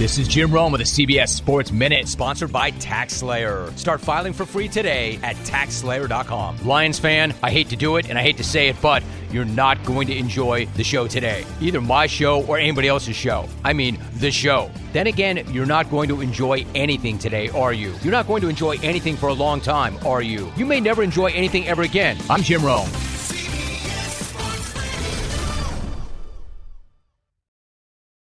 This is Jim Rome with the CBS Sports Minute, sponsored by TaxSlayer. Start filing for free today at TaxSlayer.com. Lions fan, I hate to do it and I hate to say it, but you're not going to enjoy the show today. Either my show or anybody else's show. I mean, the show. Then again, you're not going to enjoy anything today, are you? You're not going to enjoy anything for a long time, are you? You may never enjoy anything ever again. I'm Jim Rome.